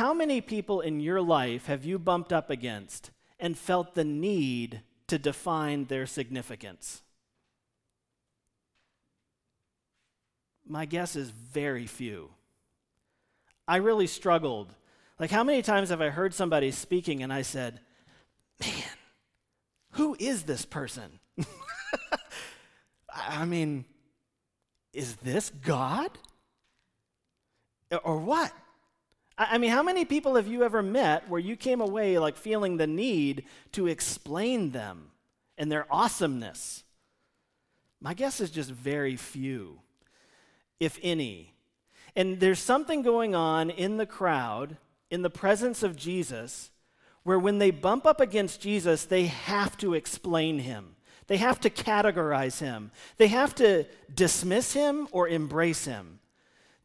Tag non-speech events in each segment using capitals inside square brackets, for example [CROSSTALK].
How many people in your life have you bumped up against and felt the need to define their significance? My guess is very few. I really struggled. Like, how many times have I heard somebody speaking and I said, Man, who is this person? [LAUGHS] I mean, is this God? Or what? I mean, how many people have you ever met where you came away like feeling the need to explain them and their awesomeness? My guess is just very few, if any. And there's something going on in the crowd, in the presence of Jesus, where when they bump up against Jesus, they have to explain him. They have to categorize him. They have to dismiss him or embrace him.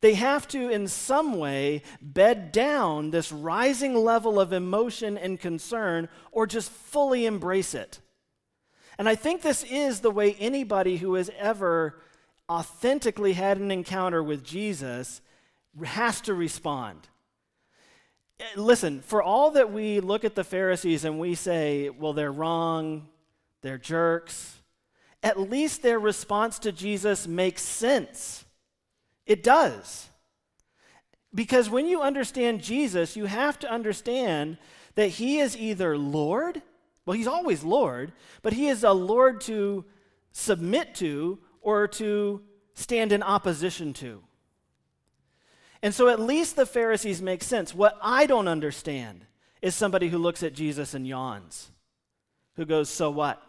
They have to, in some way, bed down this rising level of emotion and concern or just fully embrace it. And I think this is the way anybody who has ever authentically had an encounter with Jesus has to respond. Listen, for all that we look at the Pharisees and we say, well, they're wrong, they're jerks, at least their response to Jesus makes sense. It does. Because when you understand Jesus, you have to understand that he is either Lord, well, he's always Lord, but he is a Lord to submit to or to stand in opposition to. And so at least the Pharisees make sense. What I don't understand is somebody who looks at Jesus and yawns, who goes, So what?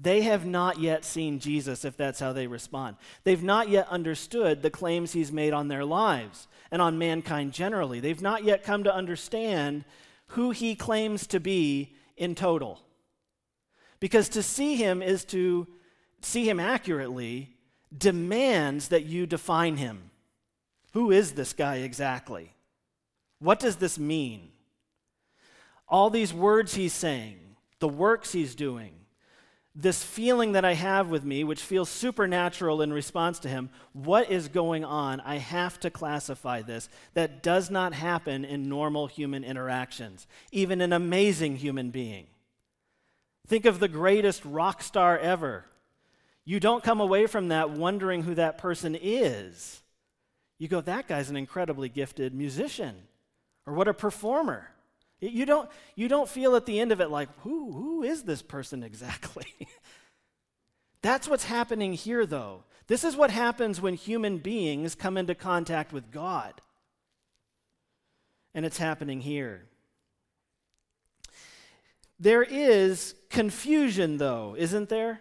They have not yet seen Jesus, if that's how they respond. They've not yet understood the claims he's made on their lives and on mankind generally. They've not yet come to understand who he claims to be in total. Because to see him is to see him accurately, demands that you define him. Who is this guy exactly? What does this mean? All these words he's saying, the works he's doing, this feeling that I have with me, which feels supernatural in response to him, what is going on? I have to classify this. That does not happen in normal human interactions, even an amazing human being. Think of the greatest rock star ever. You don't come away from that wondering who that person is. You go, that guy's an incredibly gifted musician, or what a performer. You don't, you don't feel at the end of it like, who, who is this person exactly? [LAUGHS] That's what's happening here, though. This is what happens when human beings come into contact with God. And it's happening here. There is confusion, though, isn't there?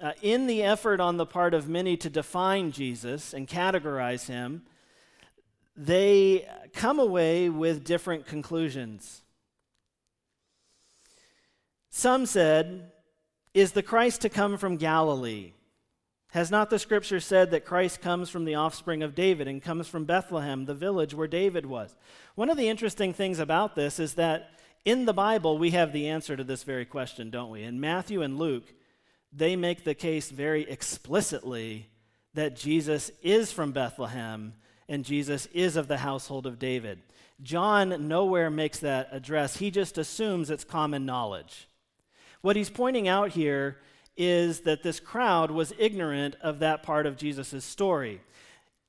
Uh, in the effort on the part of many to define Jesus and categorize him, they come away with different conclusions. Some said, Is the Christ to come from Galilee? Has not the scripture said that Christ comes from the offspring of David and comes from Bethlehem, the village where David was? One of the interesting things about this is that in the Bible, we have the answer to this very question, don't we? In Matthew and Luke, they make the case very explicitly that Jesus is from Bethlehem and Jesus is of the household of David. John nowhere makes that address, he just assumes it's common knowledge. What he's pointing out here is that this crowd was ignorant of that part of Jesus' story.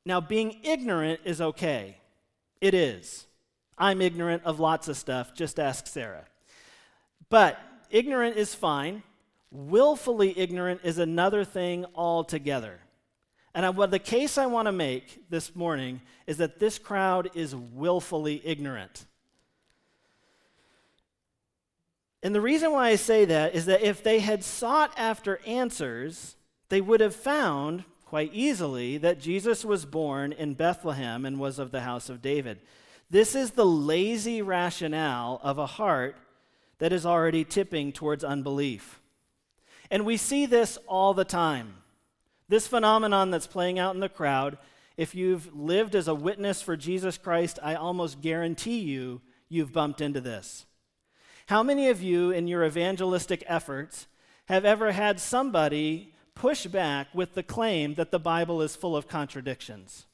Now, being ignorant is okay. It is. I'm ignorant of lots of stuff, just ask Sarah. But ignorant is fine. Willfully ignorant is another thing altogether. And what the case I want to make this morning is that this crowd is willfully ignorant. And the reason why I say that is that if they had sought after answers, they would have found quite easily that Jesus was born in Bethlehem and was of the house of David. This is the lazy rationale of a heart that is already tipping towards unbelief. And we see this all the time. This phenomenon that's playing out in the crowd, if you've lived as a witness for Jesus Christ, I almost guarantee you, you've bumped into this. How many of you, in your evangelistic efforts, have ever had somebody push back with the claim that the Bible is full of contradictions?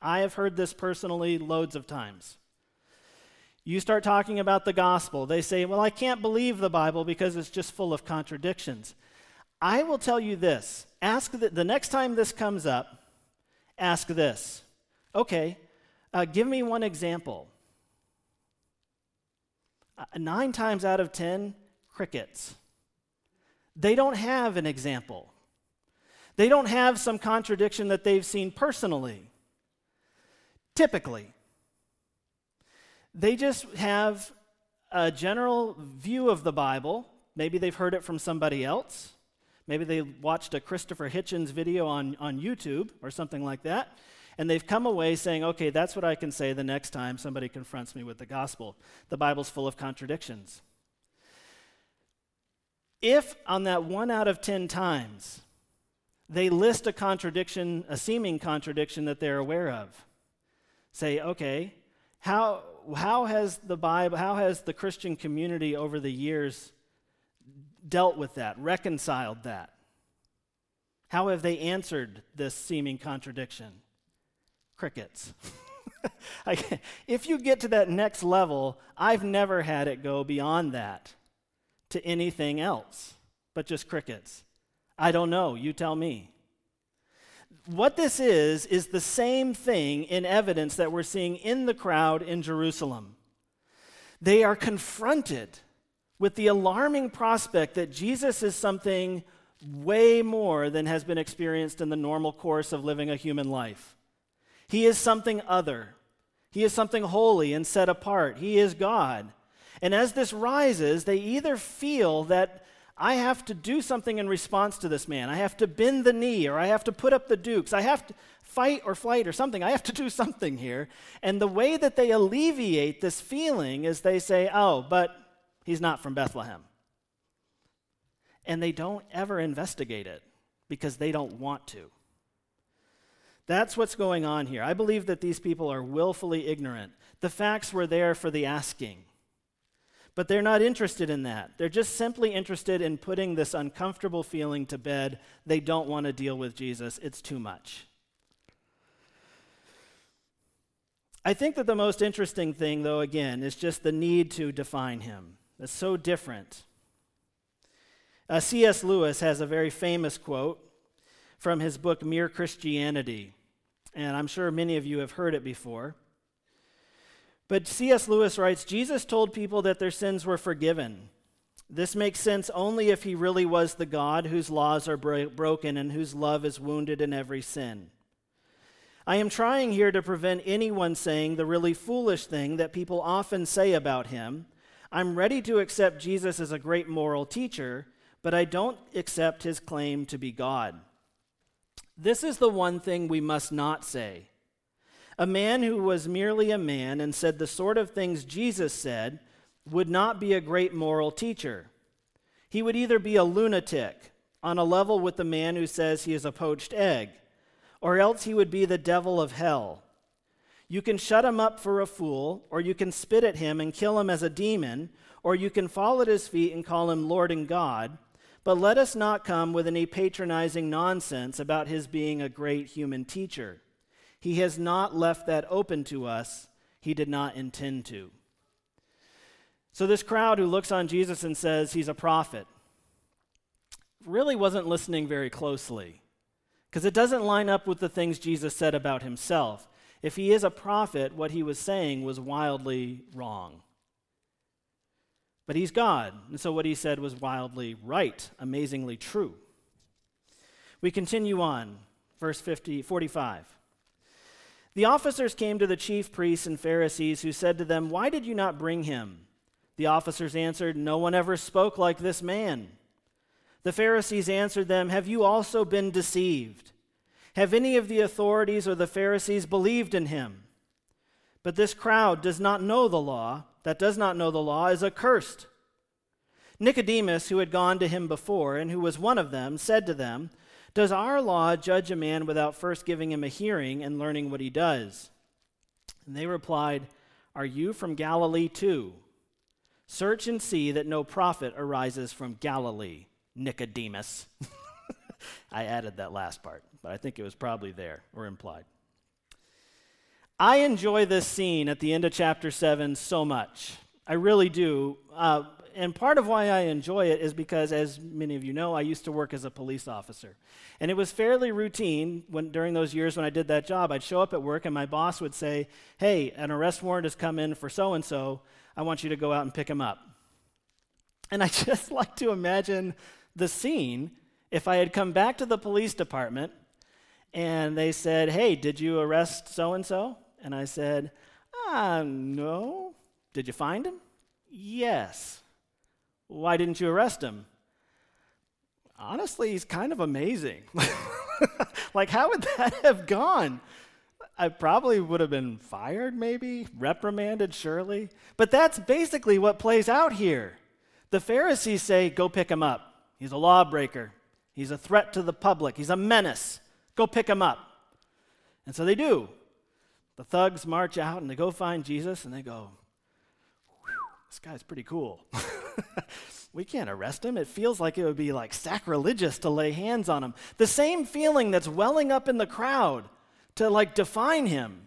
I have heard this personally loads of times. You start talking about the gospel. They say, Well, I can't believe the Bible because it's just full of contradictions. I will tell you this ask the, the next time this comes up, ask this. Okay, uh, give me one example. Uh, nine times out of ten, crickets. They don't have an example. They don't have some contradiction that they've seen personally. Typically, they just have a general view of the Bible. Maybe they've heard it from somebody else. Maybe they watched a Christopher Hitchens video on, on YouTube or something like that. And they've come away saying, okay, that's what I can say the next time somebody confronts me with the gospel. The Bible's full of contradictions. If on that one out of 10 times they list a contradiction, a seeming contradiction that they're aware of, say, okay, how, how has the Bible, how has the Christian community over the years dealt with that, reconciled that? How have they answered this seeming contradiction? Crickets. [LAUGHS] if you get to that next level, I've never had it go beyond that to anything else but just crickets. I don't know. You tell me what this is, is the same thing in evidence that we're seeing in the crowd in Jerusalem. They are confronted with the alarming prospect that Jesus is something way more than has been experienced in the normal course of living a human life. He is something other. He is something holy and set apart. He is God. And as this rises, they either feel that I have to do something in response to this man. I have to bend the knee, or I have to put up the dukes. I have to fight or flight or something. I have to do something here. And the way that they alleviate this feeling is they say, oh, but he's not from Bethlehem. And they don't ever investigate it because they don't want to. That's what's going on here. I believe that these people are willfully ignorant. The facts were there for the asking. But they're not interested in that. They're just simply interested in putting this uncomfortable feeling to bed. They don't want to deal with Jesus, it's too much. I think that the most interesting thing, though, again, is just the need to define him. It's so different. Uh, C.S. Lewis has a very famous quote from his book, Mere Christianity. And I'm sure many of you have heard it before. But C.S. Lewis writes Jesus told people that their sins were forgiven. This makes sense only if he really was the God whose laws are bro- broken and whose love is wounded in every sin. I am trying here to prevent anyone saying the really foolish thing that people often say about him. I'm ready to accept Jesus as a great moral teacher, but I don't accept his claim to be God. This is the one thing we must not say. A man who was merely a man and said the sort of things Jesus said would not be a great moral teacher. He would either be a lunatic on a level with the man who says he is a poached egg, or else he would be the devil of hell. You can shut him up for a fool, or you can spit at him and kill him as a demon, or you can fall at his feet and call him Lord and God. But let us not come with any patronizing nonsense about his being a great human teacher. He has not left that open to us. He did not intend to. So, this crowd who looks on Jesus and says he's a prophet really wasn't listening very closely because it doesn't line up with the things Jesus said about himself. If he is a prophet, what he was saying was wildly wrong. But he's God, and so what he said was wildly right, amazingly true. We continue on, verse 50, 45. The officers came to the chief priests and Pharisees, who said to them, Why did you not bring him? The officers answered, No one ever spoke like this man. The Pharisees answered them, Have you also been deceived? Have any of the authorities or the Pharisees believed in him? But this crowd does not know the law, that does not know the law is accursed. Nicodemus, who had gone to him before, and who was one of them, said to them, does our law judge a man without first giving him a hearing and learning what he does? And they replied, Are you from Galilee too? Search and see that no prophet arises from Galilee, Nicodemus. [LAUGHS] I added that last part, but I think it was probably there or implied. I enjoy this scene at the end of chapter 7 so much. I really do. Uh, and part of why I enjoy it is because, as many of you know, I used to work as a police officer. And it was fairly routine when, during those years when I did that job. I'd show up at work and my boss would say, Hey, an arrest warrant has come in for so and so. I want you to go out and pick him up. And I [LAUGHS] just like to imagine the scene if I had come back to the police department and they said, Hey, did you arrest so and so? And I said, Ah, no. Did you find him? Yes. Why didn't you arrest him? Honestly, he's kind of amazing. [LAUGHS] like, how would that have gone? I probably would have been fired, maybe, reprimanded, surely. But that's basically what plays out here. The Pharisees say, Go pick him up. He's a lawbreaker. He's a threat to the public. He's a menace. Go pick him up. And so they do. The thugs march out and they go find Jesus and they go, This guy's pretty cool. [LAUGHS] we can't arrest him. It feels like it would be like sacrilegious to lay hands on him. The same feeling that's welling up in the crowd to like define him,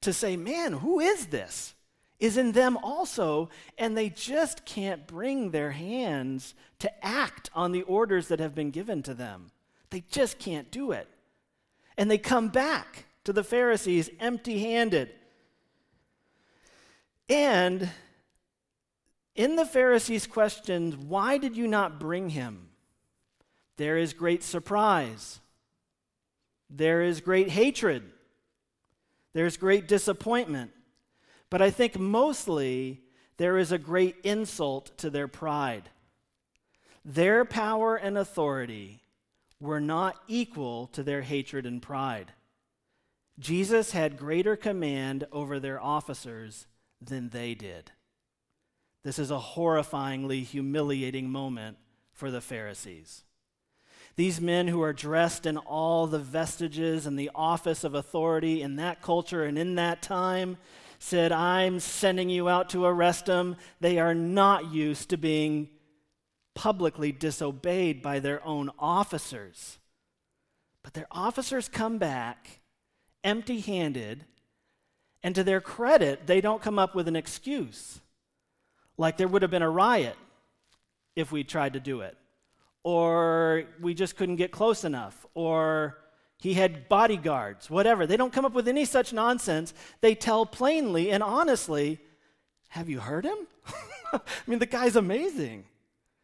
to say, Man, who is this? Is in them also, and they just can't bring their hands to act on the orders that have been given to them. They just can't do it. And they come back to the Pharisees empty handed. And in the Pharisees' questions, why did you not bring him? There is great surprise. There is great hatred. There's great disappointment. But I think mostly there is a great insult to their pride. Their power and authority were not equal to their hatred and pride. Jesus had greater command over their officers than they did. This is a horrifyingly humiliating moment for the Pharisees. These men who are dressed in all the vestiges and the office of authority in that culture and in that time said, I'm sending you out to arrest them. They are not used to being publicly disobeyed by their own officers. But their officers come back empty handed, and to their credit, they don't come up with an excuse. Like there would have been a riot if we tried to do it, or we just couldn't get close enough, or he had bodyguards, whatever. They don't come up with any such nonsense. They tell plainly and honestly, Have you heard him? [LAUGHS] I mean, the guy's amazing.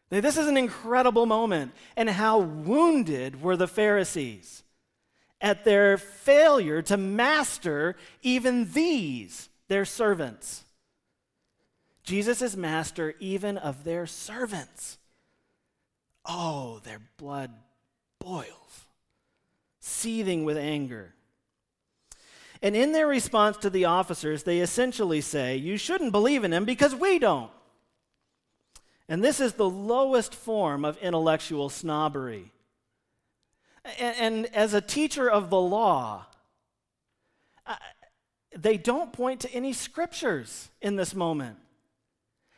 This is an incredible moment. And how wounded were the Pharisees at their failure to master even these, their servants. Jesus is master even of their servants. Oh, their blood boils seething with anger. And in their response to the officers, they essentially say, You shouldn't believe in him because we don't. And this is the lowest form of intellectual snobbery. And, and as a teacher of the law, they don't point to any scriptures in this moment.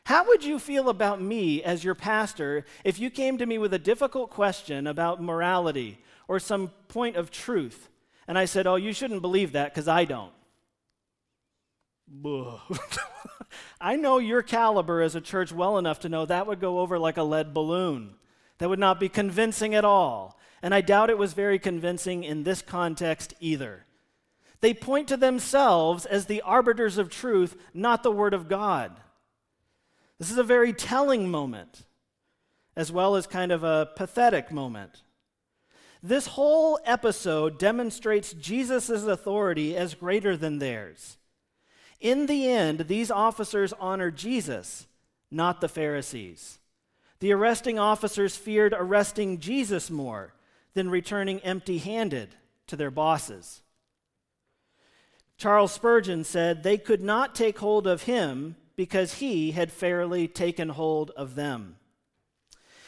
How would you feel about me as your pastor if you came to me with a difficult question about morality or some point of truth. And I said, Oh, you shouldn't believe that because I don't. [LAUGHS] I know your caliber as a church well enough to know that would go over like a lead balloon. That would not be convincing at all. And I doubt it was very convincing in this context either. They point to themselves as the arbiters of truth, not the Word of God. This is a very telling moment, as well as kind of a pathetic moment. This whole episode demonstrates Jesus' authority as greater than theirs. In the end, these officers honored Jesus, not the Pharisees. The arresting officers feared arresting Jesus more than returning empty handed to their bosses. Charles Spurgeon said they could not take hold of him because he had fairly taken hold of them.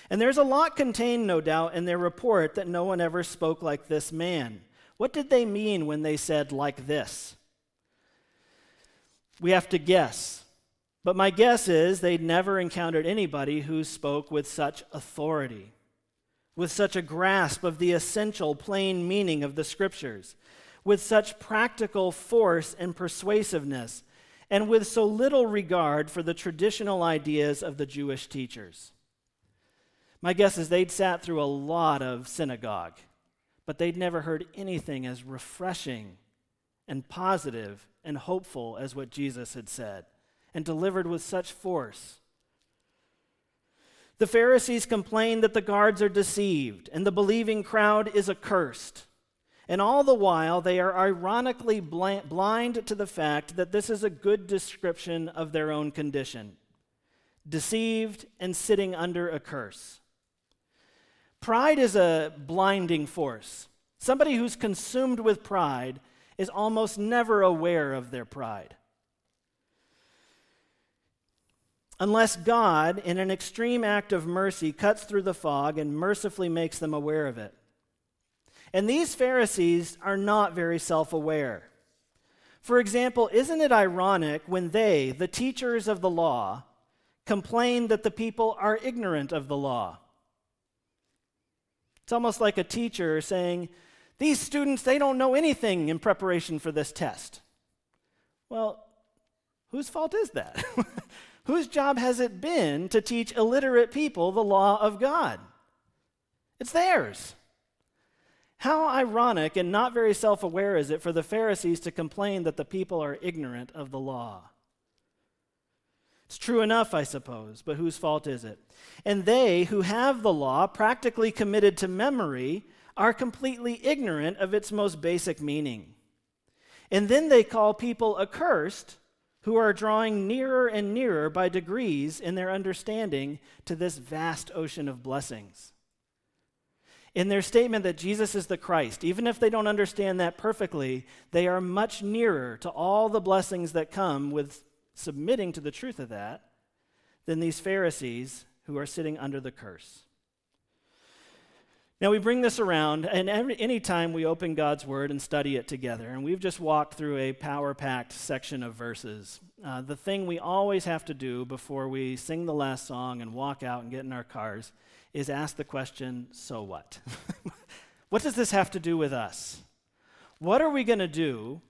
And there's a lot contained, no doubt, in their report that no one ever spoke like this man. What did they mean when they said like this? We have to guess. But my guess is they'd never encountered anybody who spoke with such authority, with such a grasp of the essential, plain meaning of the scriptures. with such practical force and persuasiveness, and with so little regard for the traditional ideas of the Jewish teachers. My guess is they'd sat through a lot of synagogue, but they'd never heard anything as refreshing and positive and hopeful as what Jesus had said, and delivered with such force. The Pharisees complain that the guards are deceived and the believing crowd is accursed. And all the while, they are ironically blind to the fact that this is a good description of their own condition deceived and sitting under a curse. Pride is a blinding force. Somebody who's consumed with pride is almost never aware of their pride. Unless God, in an extreme act of mercy, cuts through the fog and mercifully makes them aware of it. And these Pharisees are not very self aware. For example, isn't it ironic when they, the teachers of the law, complain that the people are ignorant of the law? It's almost like a teacher saying, These students, they don't know anything in preparation for this test. Well, whose fault is that? [LAUGHS] whose job has it been to teach illiterate people the law of God? It's theirs. How ironic and not very self aware is it for the Pharisees to complain that the people are ignorant of the law? It's true enough, I suppose, but whose fault is it? And they who have the law practically committed to memory are completely ignorant of its most basic meaning. And then they call people accursed who are drawing nearer and nearer by degrees in their understanding to this vast ocean of blessings. In their statement that Jesus is the Christ, even if they don't understand that perfectly, they are much nearer to all the blessings that come with submitting to the truth of that than these Pharisees who are sitting under the curse. Now, we bring this around, and every, anytime we open God's Word and study it together, and we've just walked through a power packed section of verses, uh, the thing we always have to do before we sing the last song and walk out and get in our cars is ask the question so what? [LAUGHS] what does this have to do with us? What are we going to do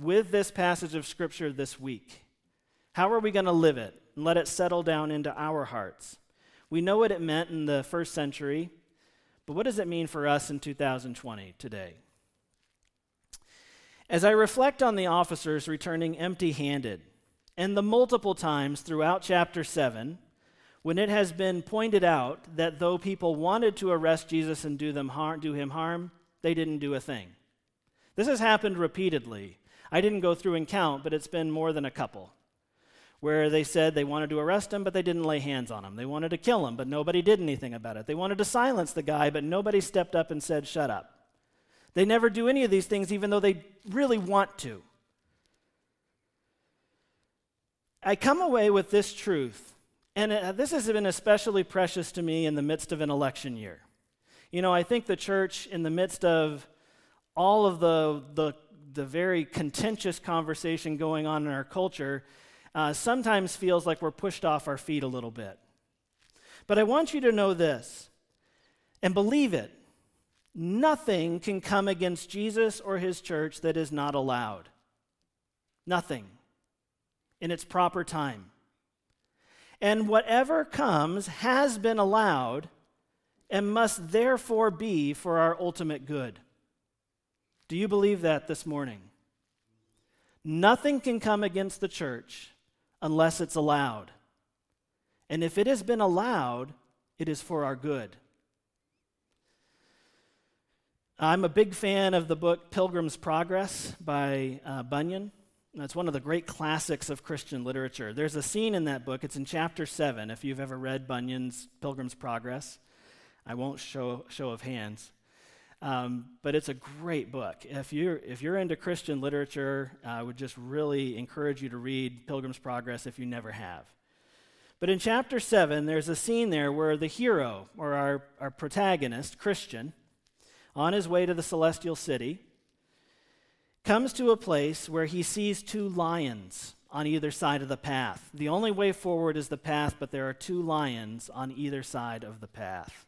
with this passage of Scripture this week? How are we going to live it and let it settle down into our hearts? We know what it meant in the first century, but what does it mean for us in 2020 today? As I reflect on the officers returning empty handed, and the multiple times throughout chapter 7 when it has been pointed out that though people wanted to arrest Jesus and do, them do him harm, they didn't do a thing. This has happened repeatedly. I didn't go through and count, but it's been more than a couple where they said they wanted to arrest him, but they didn't lay hands on him. They wanted to kill him, but nobody did anything about it. They wanted to silence the guy, but nobody stepped up and said, shut up. They never do any of these things, even though they really want to. I come away with this truth, and uh, this has been especially precious to me in the midst of an election year. You know, I think the church, in the midst of all of the, the, the very contentious conversation going on in our culture, uh, sometimes feels like we're pushed off our feet a little bit. But I want you to know this and believe it nothing can come against Jesus or his church that is not allowed. Nothing. In its proper time. And whatever comes has been allowed and must therefore be for our ultimate good. Do you believe that this morning? Nothing can come against the church unless it's allowed. And if it has been allowed, it is for our good. I'm a big fan of the book Pilgrim's Progress by uh, Bunyan. It's one of the great classics of Christian literature. There's a scene in that book, it's in chapter 7, if you've ever read Bunyan's Pilgrim's Progress. I won't show, show of hands. Um, but it's a great book. If you're, if you're into Christian literature, I would just really encourage you to read Pilgrim's Progress if you never have. But in chapter 7, there's a scene there where the hero, or our, our protagonist, Christian, on his way to the celestial city, comes to a place where he sees two lions on either side of the path. The only way forward is the path, but there are two lions on either side of the path.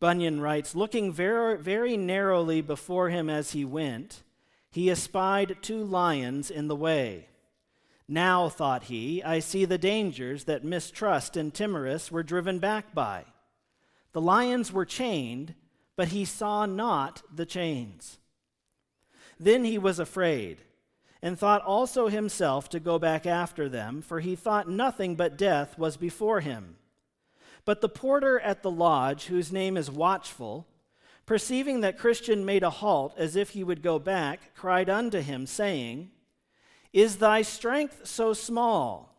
Bunyan writes Looking very, very narrowly before him as he went, he espied two lions in the way. Now, thought he, I see the dangers that mistrust and timorous were driven back by. The lions were chained, but he saw not the chains. Then he was afraid, and thought also himself to go back after them, for he thought nothing but death was before him. But the porter at the lodge, whose name is Watchful, perceiving that Christian made a halt as if he would go back, cried unto him, saying, is thy strength so small?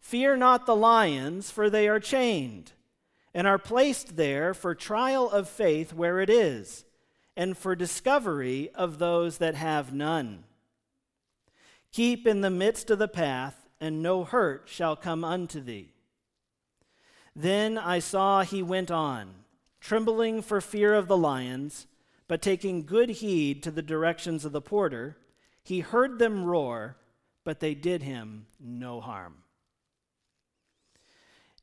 Fear not the lions, for they are chained, and are placed there for trial of faith where it is, and for discovery of those that have none. Keep in the midst of the path, and no hurt shall come unto thee. Then I saw he went on, trembling for fear of the lions, but taking good heed to the directions of the porter he heard them roar, but they did him no harm.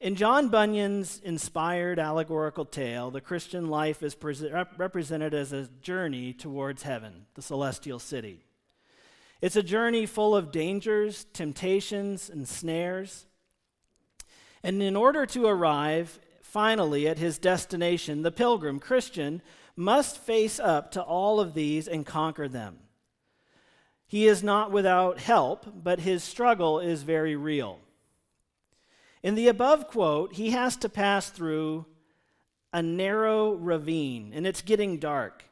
In John Bunyan's inspired allegorical tale, the Christian life is pre- represented as a journey towards heaven, the celestial city. It's a journey full of dangers, temptations, and snares. And in order to arrive finally at his destination, the pilgrim Christian must face up to all of these and conquer them. He is not without help, but his struggle is very real. In the above quote, he has to pass through a narrow ravine, and it's getting dark.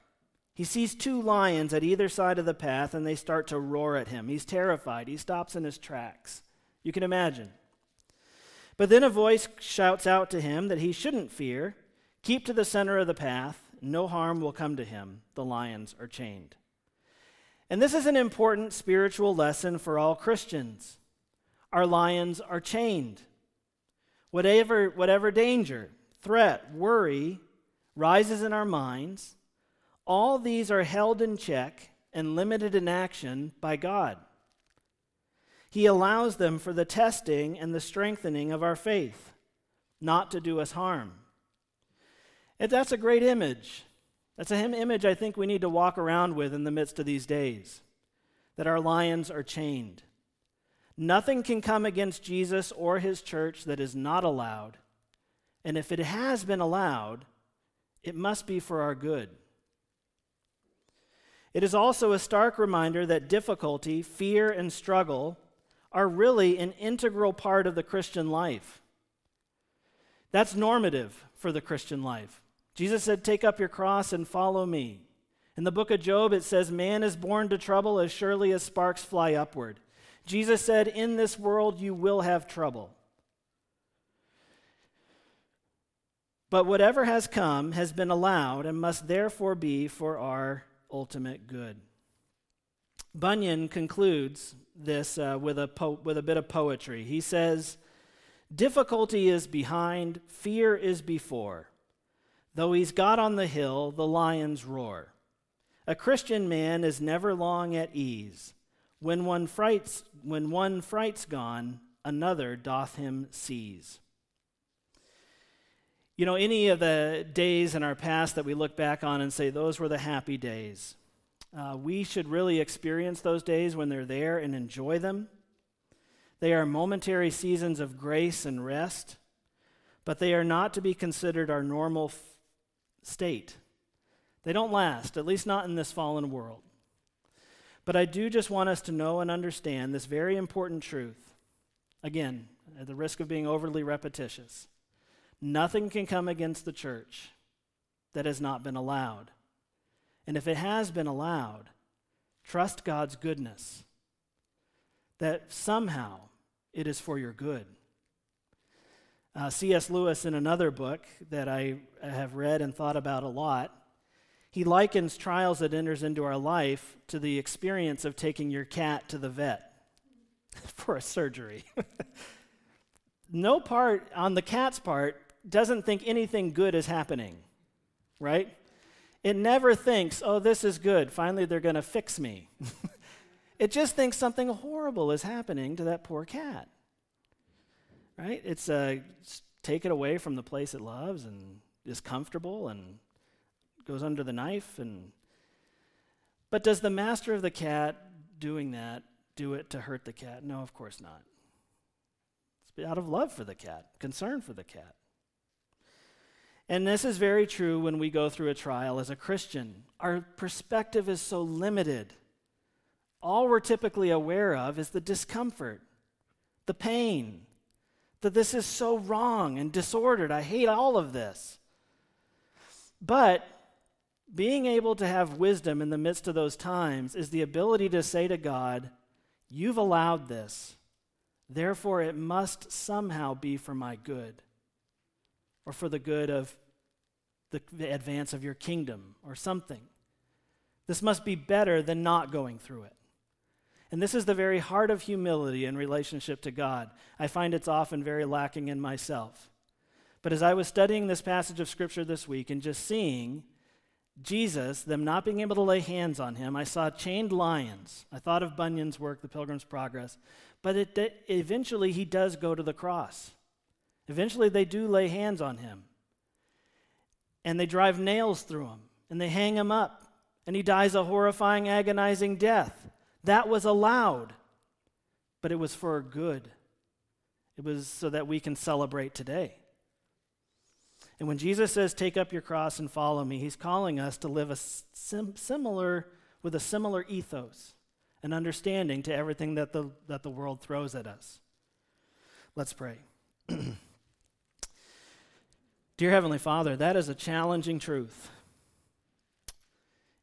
He sees two lions at either side of the path, and they start to roar at him. He's terrified. He stops in his tracks. You can imagine. But then a voice shouts out to him that he shouldn't fear. Keep to the center of the path. No harm will come to him. The lions are chained. And this is an important spiritual lesson for all Christians. Our lions are chained. Whatever, whatever danger, threat, worry rises in our minds, all these are held in check and limited in action by God. He allows them for the testing and the strengthening of our faith, not to do us harm. And that's a great image that's a image I think we need to walk around with in the midst of these days that our lions are chained. Nothing can come against Jesus or his church that is not allowed. And if it has been allowed, it must be for our good. It is also a stark reminder that difficulty, fear, and struggle are really an integral part of the Christian life. That's normative for the Christian life. Jesus said, Take up your cross and follow me. In the book of Job, it says, Man is born to trouble as surely as sparks fly upward. Jesus said, In this world you will have trouble. But whatever has come has been allowed and must therefore be for our ultimate good. Bunyan concludes this uh, with, a po- with a bit of poetry. He says, Difficulty is behind, fear is before. Though he's got on the hill, the lions roar. A Christian man is never long at ease. When one frights, when one fright's gone, another doth him seize. You know, any of the days in our past that we look back on and say those were the happy days, uh, we should really experience those days when they're there and enjoy them. They are momentary seasons of grace and rest, but they are not to be considered our normal state. They don't last, at least not in this fallen world. But I do just want us to know and understand this very important truth. Again, at the risk of being overly repetitious, nothing can come against the church that has not been allowed. And if it has been allowed, trust God's goodness, that somehow it is for your good. Uh, C.S. Lewis, in another book that I have read and thought about a lot, he likens trials that enters into our life to the experience of taking your cat to the vet [LAUGHS] for a surgery. [LAUGHS] no part on the cat's part doesn't think anything good is happening, right? It never thinks, oh, this is good. Finally, they're going to fix me. [LAUGHS] it just thinks something horrible is happening to that poor cat right? It's uh, take it away from the place it loves and is comfortable and goes under the knife and but does the master of the cat doing that do it to hurt the cat? No, of course not. It's out of love for the cat, concern for the cat. And this is very true when we go through a trial as a Christian. Our perspective is so limited. All we're typically aware of is the discomfort, the pain, that this is so wrong and disordered. I hate all of this. But being able to have wisdom in the midst of those times is the ability to say to God, You've allowed this. Therefore, it must somehow be for my good or for the good of the, advance of your kingdom or something. This must be better than not going through it. And this is the very heart of humility in relationship to God. I find it's often very lacking in myself. But as I was studying this passage of Scripture this week and just seeing Jesus, them not being able to lay hands on him, I saw chained lions. I thought of Bunyan's work, The Pilgrim's Progress. But it, eventually he does go to the cross. Eventually, they do lay hands on him. And they drive nails through him, and they hang him up, and he dies a horrifying, agonizing death. That was allowed, but it was for good. It was so that we can celebrate today. And when Jesus says, Take up your cross and follow me, he's calling us to live a sim- similar, with a similar ethos and understanding to everything that the, that the world throws at us. Let's pray. [CLEARS THROAT] Dear Heavenly Father, that is a challenging truth.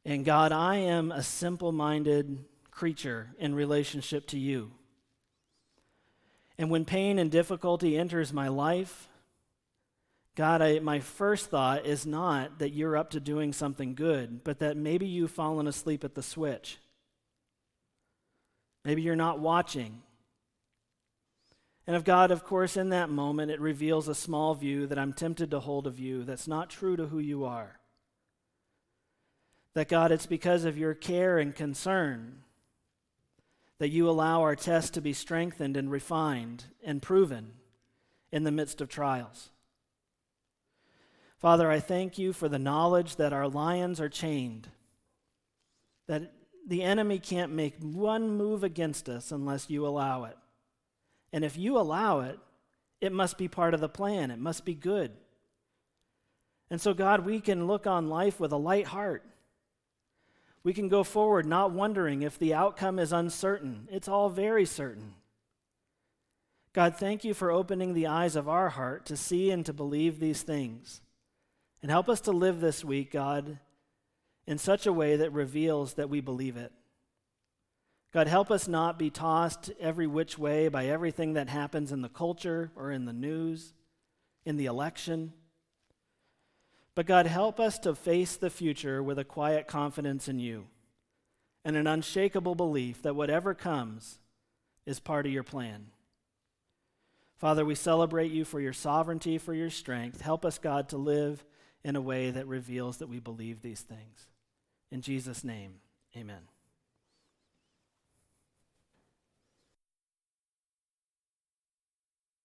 And God, I am a simple minded creature in relationship to you. And when pain and difficulty enters my life, God, I, my first thought is not that you're up to doing something good, but that maybe you've fallen asleep at the switch. Maybe you're not watching. And of God, of course, in that moment, it reveals a small view that I'm tempted to hold of you that's not true to who you are. That, God, it's because of your care and concern that you allow our test to be strengthened and refined and proven in the midst of trials. Father, I thank you for the knowledge that our lions are chained, that the enemy can't make one move against us unless you allow it. And if you allow it, it must be part of the plan, it must be good. And so, God, we can look on life with a light heart. We can go forward not wondering if the outcome is uncertain. It's all very certain. God, thank you for opening the eyes of our heart to see and to believe these things. And help us to live this week, God, in such a way that reveals that we believe it. God, help us not be tossed every which way by everything that happens in the culture or in the news, in the election. But God, help us to face the future with a quiet confidence in you and an unshakable belief that whatever comes is part of your plan. Father, we celebrate you for your sovereignty, for your strength. Help us, God, to live in a way that reveals that we believe these things. In Jesus' name, amen.